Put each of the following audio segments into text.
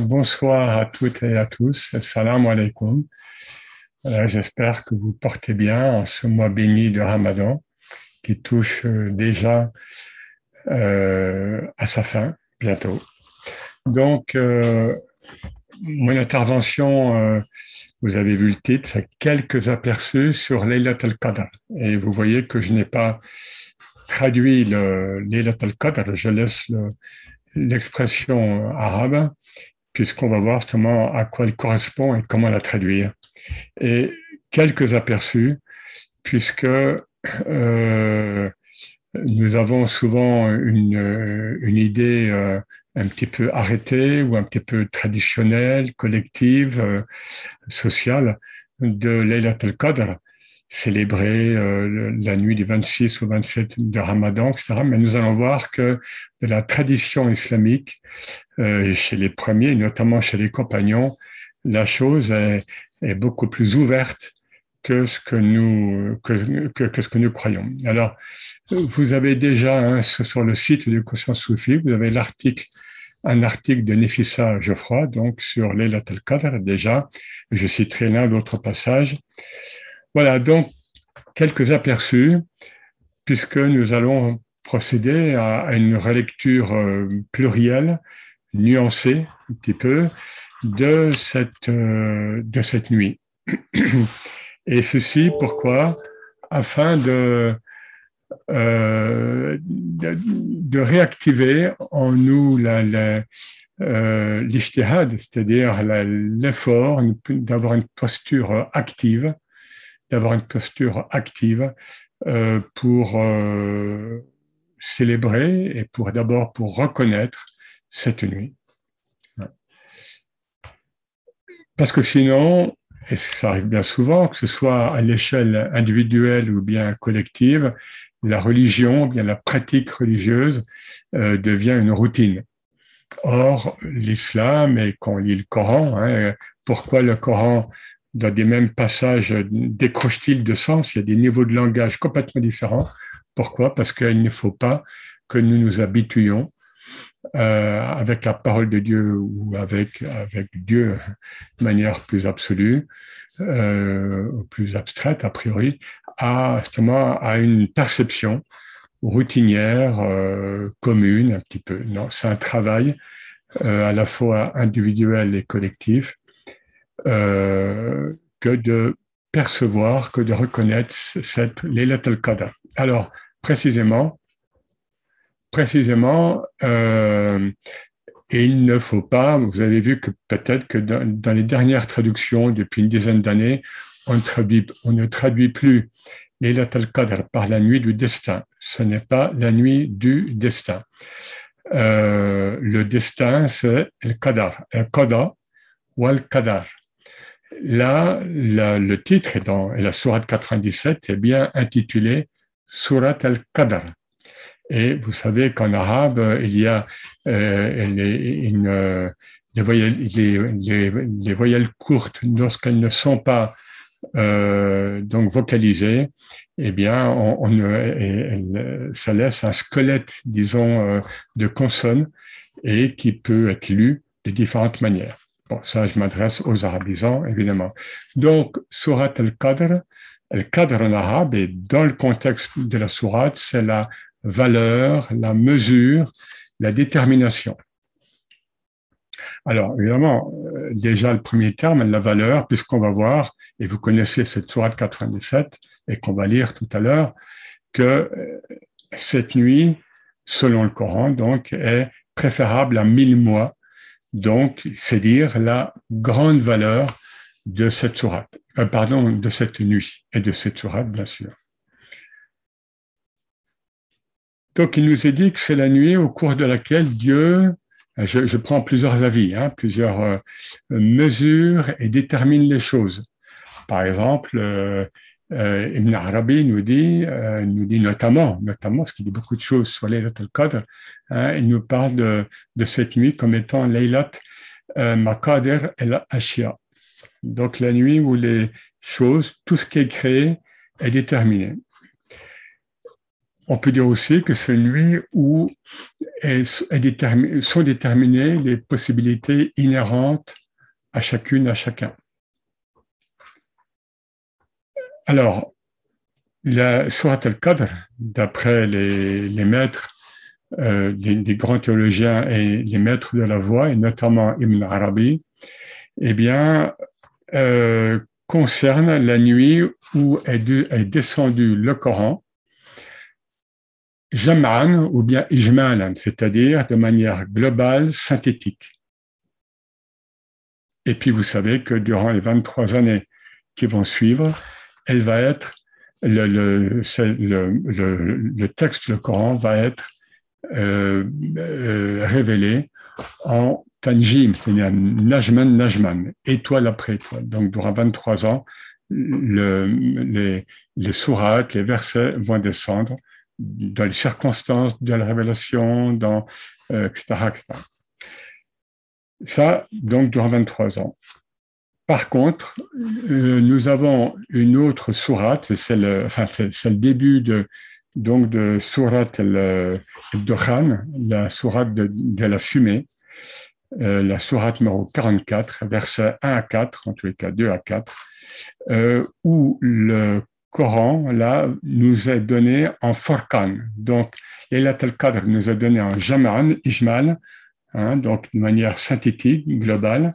bonsoir à toutes et à tous. Salam alaikum. J'espère que vous portez bien en ce mois béni de Ramadan qui touche euh, déjà euh, à sa fin bientôt. Donc, euh, mon intervention, vous avez vu le titre, c'est quelques aperçus sur Laylat al-Qadr. Et vous voyez que je n'ai pas traduit le Laylat al-Qadr, je laisse l'expression arabe, puisqu'on va voir justement à quoi elle correspond et comment la traduire. Et quelques aperçus, puisque euh, nous avons souvent une, une idée euh, un petit peu arrêtée ou un petit peu traditionnelle, collective, euh, sociale de Laylat al-Qadr, célébrer la nuit du 26 au 27 de Ramadan, etc. Mais nous allons voir que de la tradition islamique, chez les premiers, notamment chez les compagnons, la chose est, beaucoup plus ouverte que ce que nous, que, que, ce que nous croyons. Alors, vous avez déjà hein, sur le site du Conscience Soufi, vous avez l'article, un article de Nefissa Geoffroy, donc sur l'Elat al-Qadr déjà. Je citerai l'un d'autres passages. Voilà, donc quelques aperçus, puisque nous allons procéder à, une relecture euh, plurielle, nuancée un petit peu, de cette, euh, de cette nuit. Et ceci, pourquoi? Afin de, euh, de, réactiver en nous l'ishtihad, c'est-à-dire l'effort d'avoir une posture active, d'avoir une posture active euh, pour euh, célébrer et pour d'abord pour reconnaître cette nuit. Parce que sinon, et ça arrive bien souvent, que ce soit à l'échelle individuelle ou bien collective, la religion, bien la pratique religieuse euh, devient une routine. Or, l'islam, et quand on lit le Coran, hein, pourquoi le Coran, dans des mêmes passages, décroche-t-il de sens? Il y a des niveaux de langage complètement différents. Pourquoi? Parce qu'il ne faut pas que nous nous habituions euh, avec la parole de Dieu ou avec, Dieu de manière plus absolue, euh, plus abstraite a priori, à, justement, à une perception routinière, euh, commune un petit peu. Non, c'est un travail euh, à la fois individuel et collectif euh, que de percevoir, que de reconnaître cette l'élat al Alors, précisément, précisément, euh, il ne faut pas, vous avez vu que peut-être que dans, les dernières traductions depuis une dizaine d'années, on, on, ne traduit plus Laylat al-Qadr par la nuit du destin. Ce n'est pas la nuit du destin. Euh, le destin, c'est le qadar, el qada ou al qadar. Là, le titre dans la sourate 97 est bien intitulé Surat al-Qadr. Et vous savez qu'en arabe, il y a euh, les, voyelles, les, les, voyelles courtes, lorsqu'elles ne sont pas euh, donc vocalisées, eh bien, on, on, ça laisse un squelette, disons, euh, de consonnes et qui peut être lu de différentes manières. Bon, ça, je m'adresse aux arabisants, évidemment. Donc, Surat al-Qadr, al-Qadr en arabe, et dans le contexte de la sourate, c'est la valeur, la mesure, la détermination. Alors, évidemment, euh, déjà le premier terme, la valeur, puisqu'on va voir, et vous connaissez cette sourate 97, et qu'on va lire tout à l'heure, que euh, cette nuit, selon le Coran, donc, est préférable à mille mois. Donc, c'est dire la grande valeur de cette sourate, euh, pardon, de cette nuit et de cette sourate, bien sûr. Donc, il nous est dit que c'est la nuit au cours de laquelle Dieu, je, prends plusieurs avis, hein, plusieurs euh, mesures et détermine les choses. Par exemple, euh, euh, Ibn Arabi nous dit, nous dit notamment, notamment, parce qu'il dit beaucoup de choses sur Laylat al-Qadr, hein, il nous parle de, cette nuit comme étant Laylat Maqadir el-Ashia. Donc la nuit où les choses, tout ce qui est créé est déterminé. on peut dire aussi que c'est une nuit où sont déterminées les possibilités inhérentes à chacune, à chacun. Alors, la Surat al-Qadr, d'après les, maîtres, euh, des, grands théologiens et les maîtres de la voix, et notamment Ibn Arabi, eh bien, euh, concerne la nuit où est, descendu le Coran, jam'an ou bien ijmalan, c'est-à-dire de manière globale, synthétique. Et puis vous savez que durant les 23 années qui vont suivre, elle va être, le, le, le, texte, le Coran va être euh, euh, révélé en Tanjim, c'est-à-dire Najman, Najman, étoile après étoile. Donc, durant 23 ans, le, les, sourates, les versets vont descendre dans les circonstances de la révélation, dans, euh, etc., etc. Ça, donc, durant 23 ans. Par contre, euh, nous avons une autre sourate, c'est le, début de, donc de sourate al-Dukhan, la sourate de, la fumée, euh, la sourate numéro 44, versets 1 à 4, en tous les cas 2 à 4, euh, où le Coran, là, nous est donné en Forkan. Donc, Laylat al-Qadr nous est donné en Jaman, Ijmal, hein, donc de manière synthétique, globale.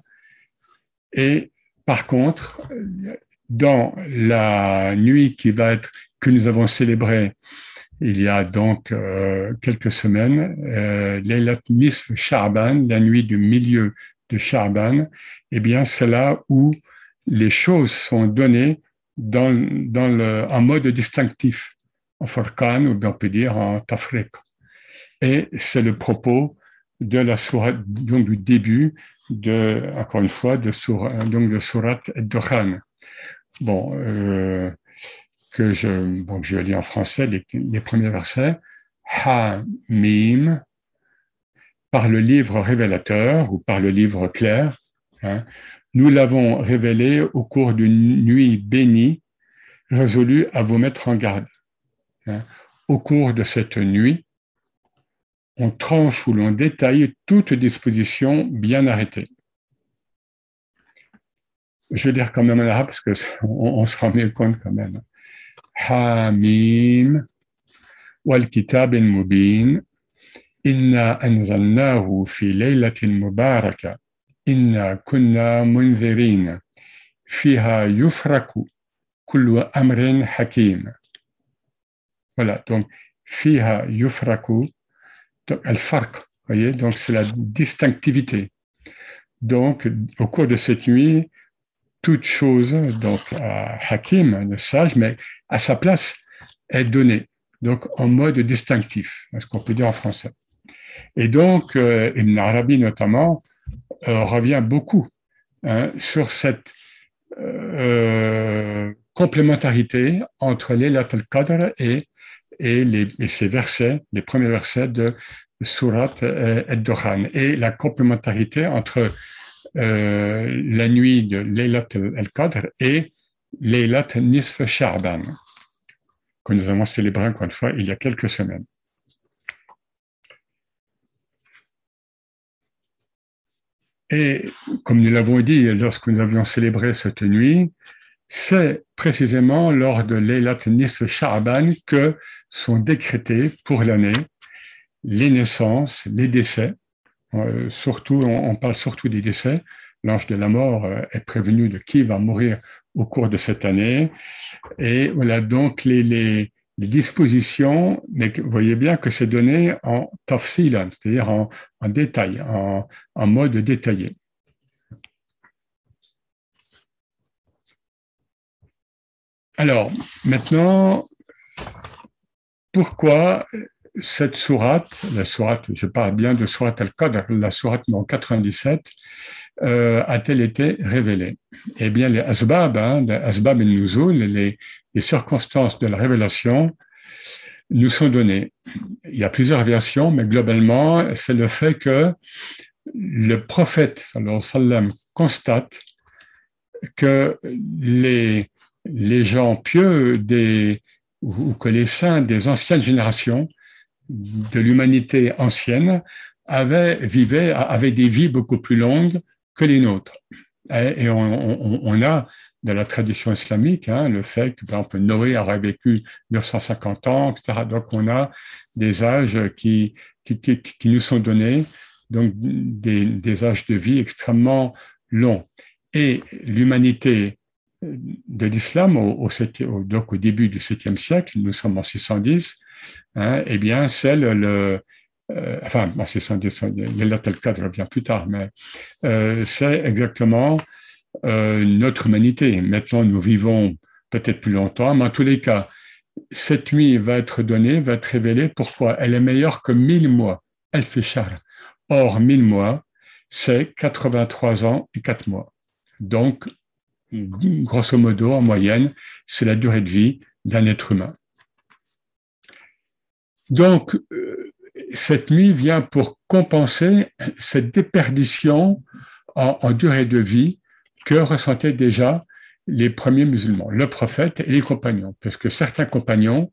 Et par contre, dans la nuit qui va être, que nous avons célébrée il y a donc euh, quelques semaines, euh, Sha'ban, la nuit du milieu de Sha'ban, eh bien, c'est là où les choses sont données dans, dans le, en mode distinctif, en Forkan, ou bien on peut dire en Tafriq. Et c'est le propos de la sourate, donc du début de, encore une fois, de, sourate, donc de sourate. Bon, euh, que je, bon, je lis en français les, les premiers versets. Ha, mim, par le livre révélateur ou par le livre clair. Hein, nous l'avons révélé au cours d'une nuit bénie, résolue à vous mettre en garde. Hein. Au cours de cette nuit, on tranche ou l'on détaille toute disposition bien arrêtée. Je vais dire quand même en arabe parce qu'on on se rend mieux compte quand même. Hamim wal kitab al mubin inna anzalnahu fi laylatin mubaraka inna kunna munzirin fiha yufraku kullu amrin hakim. Voilà, donc fiha yufraku elle fark, voyez, donc c'est la distinctivité. Donc, au cours de cette nuit, toute chose, donc à Hakim, le sage, mais à sa place, est donnée, donc en mode distinctif, ce qu'on peut dire en français. Et donc, euh, Ibn Arabi notamment euh, revient beaucoup hein, sur cette euh, complémentarité entre les al-Qadr et, et, les, ces versets, les premiers versets de Surat Ed-Dohan, et la complémentarité entre euh, la nuit de Laylat al-Qadr et Laylat Nisf Sha'ban, que nous avons célébré encore une fois il y a quelques semaines. Et comme nous l'avons dit lorsque nous avions célébré cette nuit, c'est précisément lors de Laylat Nisf Sha'ban que sont décrétés pour l'année les naissances, les décès, euh, surtout, on, parle surtout des décès. L'ange de la mort euh, est prévenu de qui va mourir au cours de cette année. Et voilà donc les, dispositions, mais vous voyez bien que c'est donné en tafsilan, c'est-à-dire en, détail, en mode détaillé. Alors, maintenant, pourquoi cette sourate, la sourate, je parle bien de sourate al-Qadr, la sourate numéro 97, euh, a-t-elle été révélée? Eh bien, les asbab, hein, les asbab et nuzul, les, les circonstances de la révélation, nous sont données. Il y a plusieurs versions, mais globalement, c'est le fait que le prophète, sallam, constate que les, les gens pieux des, ou, que les saints des anciennes générations de l'humanité ancienne avaient, vivaient, avaient des vies beaucoup plus longues que les nôtres. Et, on, a dans la tradition islamique hein, le fait que, par exemple, Noé aurait vécu 950 ans, etc. Donc, on a des âges qui, qui, qui, nous sont donnés, donc des, des âges de vie extrêmement longs. Et l'humanité de l'islam au, donc au début du 7e siècle, nous sommes en 610, hein, eh bien, c'est le, euh, enfin, en 610, il y a tel cas revient plus tard, mais euh, c'est exactement euh, notre humanité. Maintenant, nous vivons peut-être plus longtemps, mais en tous les cas, cette nuit va être donnée, va être révélée. Pourquoi? Elle est meilleure que mille mois. Elle fait char. Or, mille mois, c'est 83 ans et 4 mois. Donc, grosso modo, en moyenne, c'est la durée de vie d'un être humain. Donc, euh, cette nuit vient pour compenser cette déperdition en, durée de vie que ressentaient déjà les premiers musulmans, le prophète et les compagnons, parce que certains compagnons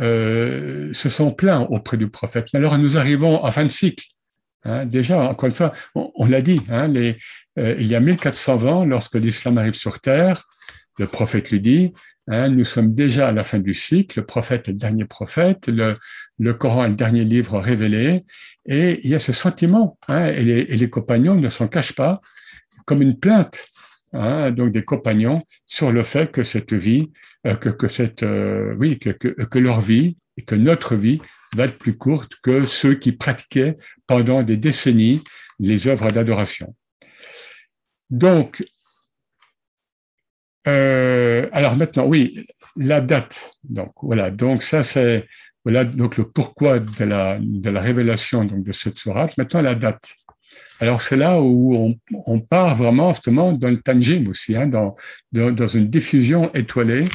euh, se sont plaints auprès du prophète. Mais alors nous arrivons en fin de cycle. Hein, déjà, encore une fois, on, l'a dit, hein, les, euh, il y a 1400 ans, lorsque l'islam arrive sur Terre, le prophète lui dit, hein, nous sommes déjà à la fin du cycle, le prophète est le dernier prophète, le, Coran est le dernier livre révélé, et il y a ce sentiment, hein, et, les, et, les, compagnons ne s'en cachent pas, comme une plainte, hein, donc des compagnons, sur le fait que cette vie, euh, que, que cette, euh, oui, que, que, que leur vie et que notre vie va être plus courte que ceux qui pratiquaient pendant des décennies les œuvres d'adoration. Donc, euh, alors maintenant, oui, la date. Donc voilà, donc ça c'est voilà donc le pourquoi de la de la révélation donc de cette sourate. Maintenant la date. Alors c'est là où on, part vraiment justement dans le tangim aussi, hein, dans, dans, une diffusion étoilée,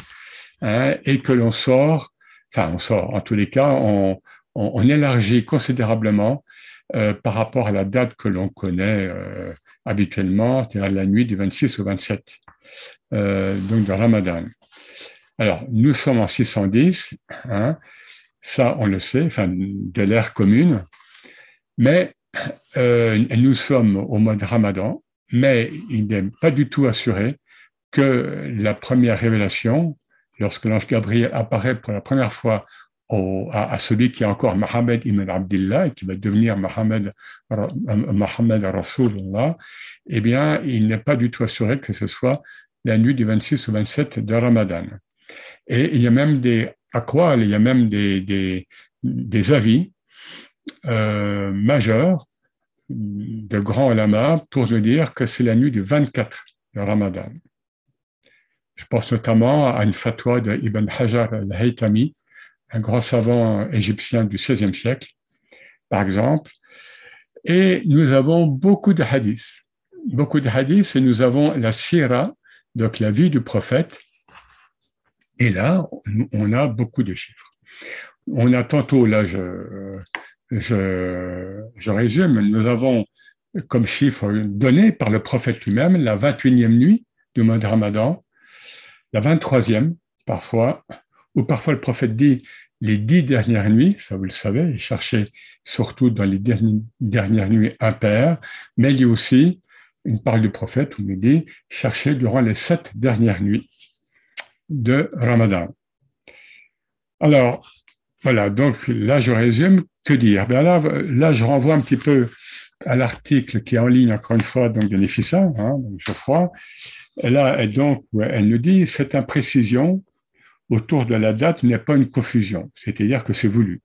hein, et que l'on sort enfin on sort, en tous les cas, on, on, élargit considérablement euh, par rapport à la date que l'on connaît euh, habituellement, c'est-à-dire la nuit du 26 au 27, euh, donc de Ramadan. Alors, nous sommes en 610, hein, ça on le sait, enfin, de l'ère commune, mais nous sommes au mois de Ramadan, mais il n'est pas du tout assuré que la première révélation lorsque l'ange Gabriel apparaît pour la première fois à, celui qui est encore Mohammed ibn Abdullah et qui va devenir Mohammed, Mohammed Rasulullah, eh bien, il n'est pas du tout assuré que ce soit la nuit du 26 au 27 de Ramadan. Et il y a même des il y a même des, des avis euh, majeurs de grands lamas pour nous dire que c'est la nuit du 24 de Ramadan. Je pense notamment à une fatwa de Ibn Hajar al-Haytami, un grand savant égyptien du XVIe siècle, par exemple. Et nous avons beaucoup de hadiths. Beaucoup de hadiths et nous avons la sira, donc la vie du prophète. Et là, on a beaucoup de chiffres. On a tantôt, là, je, je, je résume, nous avons comme chiffre donné par le prophète lui-même la 21e nuit du mois de Ramadan, la 23e parfois, ou parfois le prophète dit les dix dernières nuits, ça vous le savez, il cherchait surtout dans les dernières nuits impaires, mais il y a aussi une parole du prophète où il dit chercher durant les sept dernières nuits de Ramadan. Alors, voilà, donc là je résume, que dire? Ben là, je renvoie un petit peu à l'article qui est en ligne, encore une fois, donc de hein, Geoffroy, et là, elle, donc, elle nous dit, cette imprécision autour de la date n'est pas une confusion, c'est-à-dire que c'est voulu,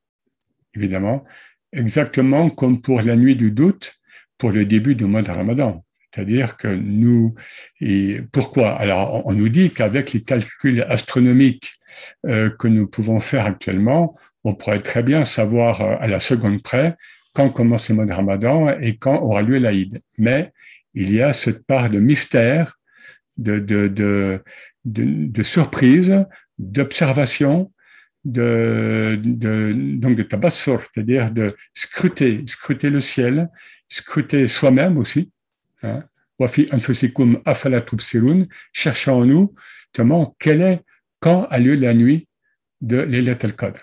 évidemment, exactement comme pour la nuit du doute, pour le début du mois de Ramadan. C'est-à-dire que nous, et pourquoi? Alors, on nous dit qu'avec les calculs astronomiques euh, que nous pouvons faire actuellement, on pourrait très bien savoir euh, à la seconde près quand commence le mois de Ramadan et quand aura lieu l'Aïd. Mais il y a cette part de mystère de, de, de, de, surprise, d'observation, de, de, donc de tabassur, c'est-à-dire de scruter, scruter le ciel, scruter soi-même aussi. Hein. cherchant en nous, comment, quelle est, quand a lieu la nuit de l'Elet al-Qadr.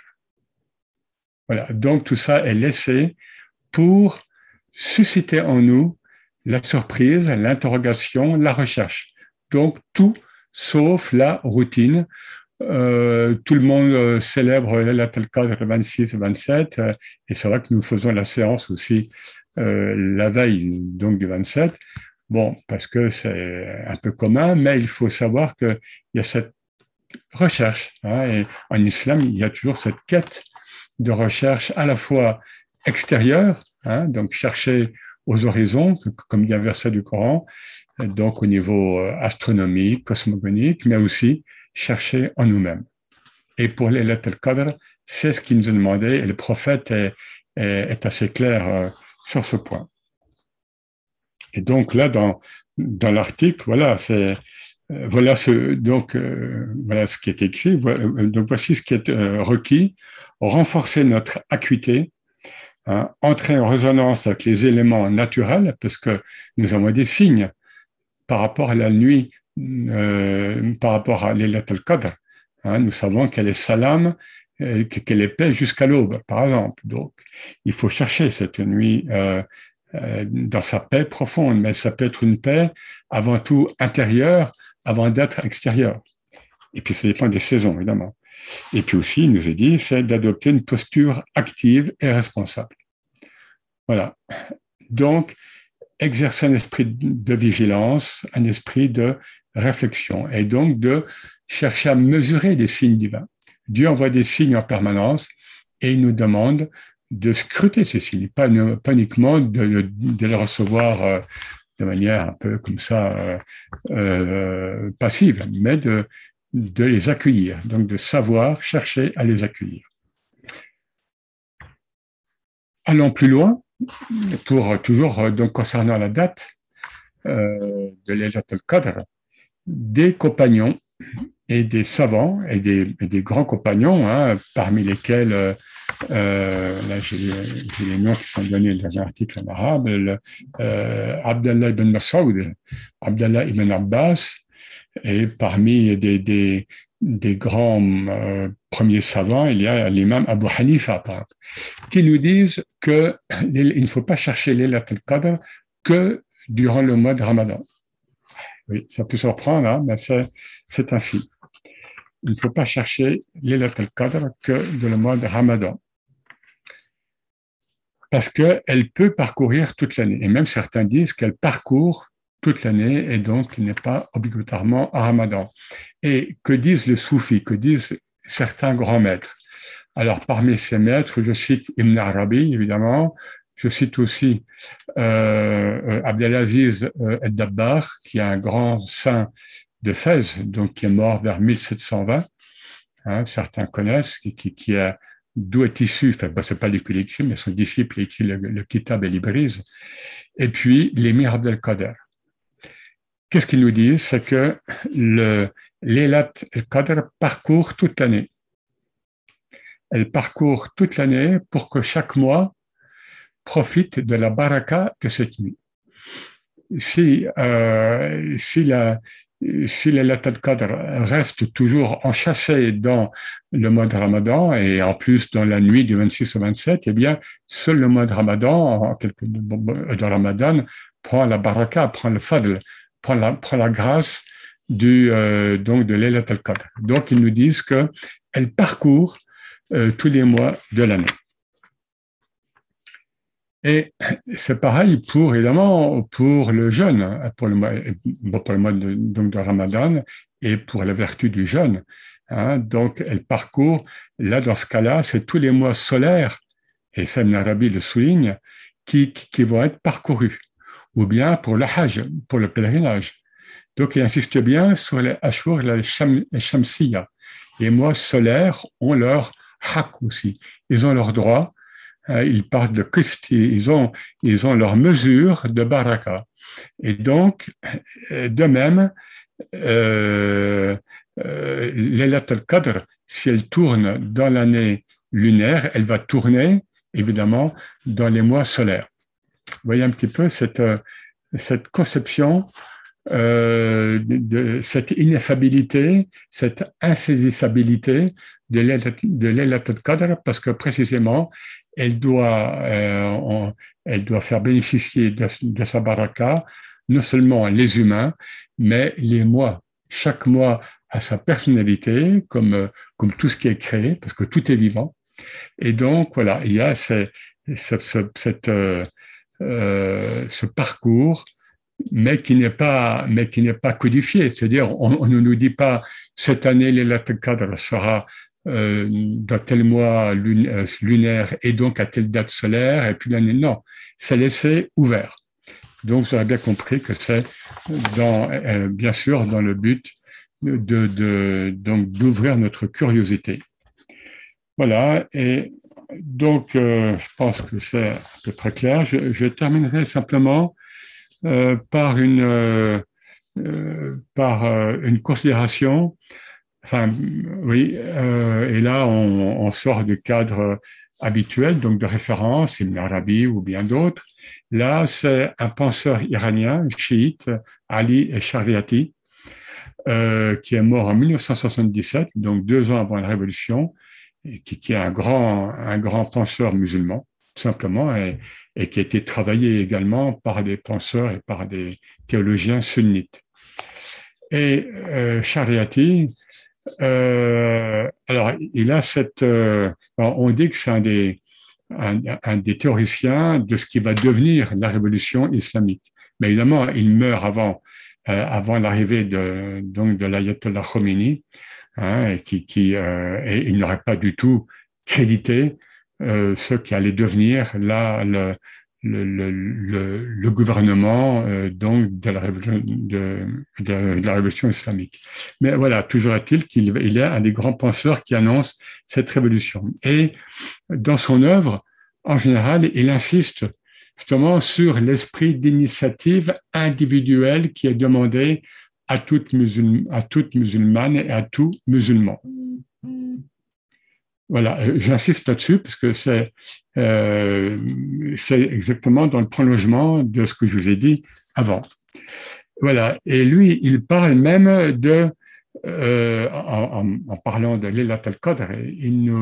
Voilà, donc tout ça est laissé pour susciter en nous la surprise, l'interrogation, la recherche. Donc tout sauf la routine. Euh, tout le monde euh, célèbre l'Elet al-Qadr le 26 et 27, euh, et c'est vrai que nous faisons la séance aussi la veille donc du 27. Bon, parce que c'est un peu commun, mais il faut savoir qu'il y a cette recherche. Hein, et en islam, il y a toujours cette quête de recherche à la fois extérieure, hein, donc chercher aux horizons, comme dit un verset du Coran, donc au niveau euh, astronomique, cosmogonique, mais aussi chercher en nous-mêmes. Et pour les lettres al-Qadr, c'est ce qu'il nous a demandé, et le prophète est, assez clair euh, sur ce point. Et donc là, dans, dans l'article, voilà, euh, voilà ce donc voilà ce qui est écrit. Donc voici ce qui est requis renforcer notre acuité, hein, entrer en résonance avec les éléments naturels, parce que nous avons des signes par rapport à la nuit, euh, par rapport à l'Elat al-Qadr. Hein, nous savons qu'elle est salam, euh, qu'elle est paix jusqu'à l'aube, par exemple. Donc, il faut chercher cette nuit euh, dans sa paix profonde, mais ça peut être une paix avant tout intérieure, avant d'être extérieure. Et puis, ça dépend des saisons, évidemment. Et puis aussi, il nous est dit, c'est d'adopter une posture active et responsable. Voilà. Donc, exercer un esprit de vigilance, un esprit de réflexion, et donc de chercher à mesurer les signes divins. Dieu envoie des signes en permanence et il nous demande de scruter ces signes, pas, uniquement de, les recevoir euh, de manière un peu comme ça euh, euh, passive, mais de les accueillir, donc de savoir chercher à les accueillir. Allons plus loin, pour toujours donc concernant la date euh, de l'Ejat al-Qadr, des compagnons et des savants et des, grands compagnons, hein, parmi lesquels, euh, euh là j'ai les noms qui sont donnés dans un article en arabe, euh, Abdallah ibn Masoud, Abdallah ibn Abbas, et parmi des, des grands euh, premiers savants, il y a l'imam Abu Hanifa, qui nous disent qu'il ne faut pas chercher l'Elat al-Qadr que durant le mois de Ramadan. Oui, ça peut surprendre, hein, mais c'est ainsi. Il ne faut pas chercher l'Elat al-Qadr que dans le mois de Ramadan. Parce qu'elle peut parcourir toute l'année. Et même certains disent qu'elle parcourt toute l'année et donc il n'est pas obligatoirement à Ramadan. Et que disent les soufis, que disent certains grands maîtres? Alors parmi ces maîtres, je cite Ibn Arabi, évidemment, je cite aussi euh, euh Abdelaziz euh, Dabbar, qui est un grand saint de Fès, donc qui est mort vers 1720. Hein, certains connaissent, qui, qui, qui a d'où est issu, enfin, bah, c'est pas lui qui l'écrit, mais son disciple écrit le, le Kitab el Ibriz. Et puis, l'émir Abdelkader. Qu'est-ce qu'il nous dit? C'est que l'Elat el-Qadr parcourt toute l'année. Elle parcourt toute l'année pour que chaque mois profite de la baraka de cette nuit. Si, euh, si la, si l'Elat al-Qadr reste toujours enchâssée dans le mois de Ramadan et en plus dans la nuit du 26 au 27, eh bien, seul le mois de Ramadan, de Ramadan, prend la baraka, prend le fadl, prend la, grâce du, euh, donc de l'Elat al-Qadr. Donc, ils nous disent qu'elle parcourt euh, tous les mois de l'année. Et c'est pareil pour, évidemment, pour le jeûne, hein, pour le mois, pour le mois de, donc de Ramadan et pour la vertu du jeûne. Hein. Donc, elle parcourt, là, dans ce cas-là, c'est tous les mois solaires, et ça, Arabi le souligne, qui vont être parcourus ou bien pour le Hajj, pour le pèlerinage. Donc, il insiste bien sur les Ashur et les Shamsiya. Les mois solaires ont leur haq aussi. Ils ont leurs droits. Euh, ils partent de Christ. Ils ont, ils ont leur mesure de baraka. Et donc, euh, de même, euh, euh, l'Elat al-Qadr, si elle tourne dans l'année lunaire, elle va tourner, évidemment, dans les mois solaires. Voyez un petit peu cette, euh, cette conception euh, de, cette ineffabilité, cette insaisissabilité de l'Elat Qadr, parce que précisément, elle doit, euh, elle doit faire bénéficier de, de, sa baraka non seulement les humains, mais les mois. Chaque mois a sa personnalité, comme, comme tout ce qui est créé, parce que tout est vivant. Et donc, voilà, il y a ce, cette, euh, ce parcours mais qui n'est pas, mais qui n'est pas codifié. C'est-à-dire, on, ne nous dit pas cette année lettres cadre sera euh, dans tel mois euh, lunaire et donc à telle date solaire et puis l'année. Non, c'est laissé ouvert. Donc, vous avez bien compris que c'est euh, bien sûr, dans le but de donc d'ouvrir notre curiosité. Voilà. Et donc, je pense que c'est à peu près clair. Je, terminerai simplement euh, par une euh, euh, par une considération. Enfin, oui. et là, on, sort du cadre habituel, donc de référence, Ibn Arabi ou bien d'autres. Là, c'est un penseur iranien, chiite, Ali Shariati, euh, qui est mort en 1977, donc deux ans avant la Révolution, qui, est un grand, un grand penseur musulman simplement, et, qui a été travaillé également par des penseurs et par des théologiens sunnites. Et euh, Shariati, euh, alors il a cette, euh, on dit que c'est un des, un, des théoriciens de ce qui va devenir la révolution islamique. Mais évidemment, il meurt avant, euh, avant l'arrivée de, de l'ayatollah Khomeini, hein, qui, qui et il n'aurait pas du tout crédité euh, ce qui allait devenir là le, le, le, le gouvernement euh, donc de la, révolution, de, de, la révolution islamique. Mais voilà, toujours est-il qu'il il est un des grands penseurs qui annonce cette révolution. Et dans son œuvre, en général, il insiste justement sur l'esprit d'initiative individuelle qui est demandé à toute, musulmane, à toute musulmane et à tout musulman. Voilà, euh, j'insiste là-dessus parce que c'est euh, exactement dans le prolongement de ce que je vous ai dit avant. Voilà, et lui, il parle même de, euh, en, parlant de l'Elat al-Qadr, il,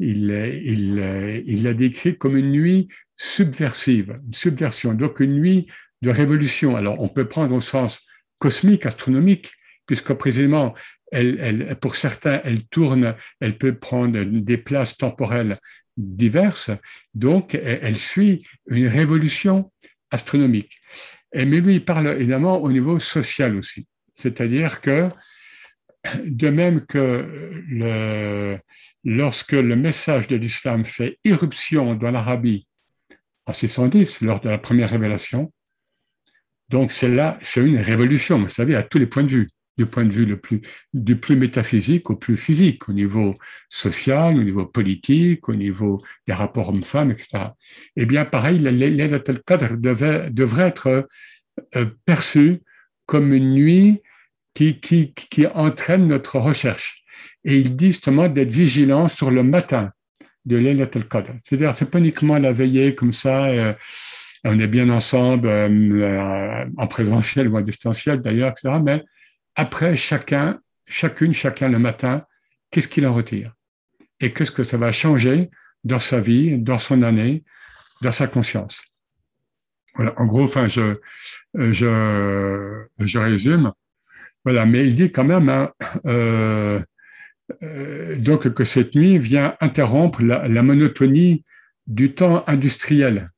il, il, il l'a décrit comme une nuit subversive, une subversion, donc une nuit de révolution. Alors, on peut prendre au sens cosmique, astronomique, puisque précisément, elle, pour certains, elle tourne, elle peut prendre des places temporelles diverses, donc elle, suit une révolution astronomique. Et, mais lui, il parle évidemment au niveau social aussi. C'est-à-dire que, de même que lorsque le message de l'islam fait irruption dans l'Arabie en 610, lors de la première révélation, donc c'est là, c'est une révolution, vous savez, à tous les points de vue du point de vue le plus, du plus métaphysique au plus physique, au niveau social, au niveau politique, au niveau des rapports hommes-femmes, etc. Eh bien, pareil, l'aide cadre devrait être euh, perçue comme une nuit qui, qui, qui entraîne notre recherche. Et il dit justement d'être vigilant sur le matin de l'aide cadre. C'est-à-dire, c'est pas uniquement la veillée comme ça, euh, on est bien ensemble, euh, en présentiel ou en distanciel d'ailleurs, etc. Mais après, chacun, chacune, chacun le matin, qu'est-ce qu'il en retire? Et qu'est-ce que ça va changer dans sa vie, dans son année, dans sa conscience? Voilà, en gros, enfin, je, je, je résume. Voilà, mais il dit quand même hein, euh, euh, donc que cette nuit vient interrompre la, la, monotonie du temps industriel.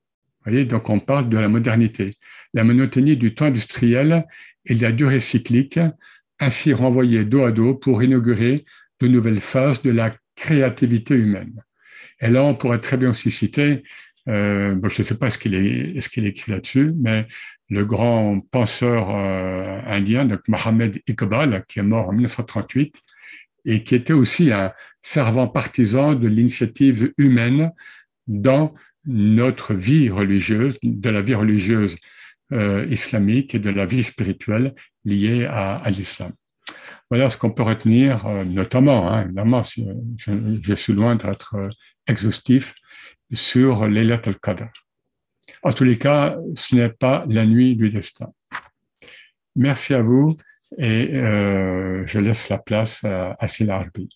Voyez, donc on parle de la modernité. La monotonie du temps industriel et la durée cyclique, ainsi renvoyée dos à dos pour inaugurer de nouvelles phases de la créativité humaine. Et là, on pourrait très bien aussi citer, euh, bon, je ne sais pas ce qu'il est, écrit là-dessus, mais le grand penseur euh, indien, donc Mohamed Iqbal, qui est mort en 1938 et qui était aussi un fervent partisan de l'initiative humaine dans notre vie religieuse, de la vie religieuse euh, islamique et de la vie spirituelle liée à, à l'islam. Voilà ce qu'on peut retenir, euh, notamment, hein, évidemment, je, je, suis loin d'être euh, exhaustif sur l'Elat al-Qadr. En tous les cas, ce n'est pas la nuit du destin. Merci à vous et je laisse la place à, à Silarbi.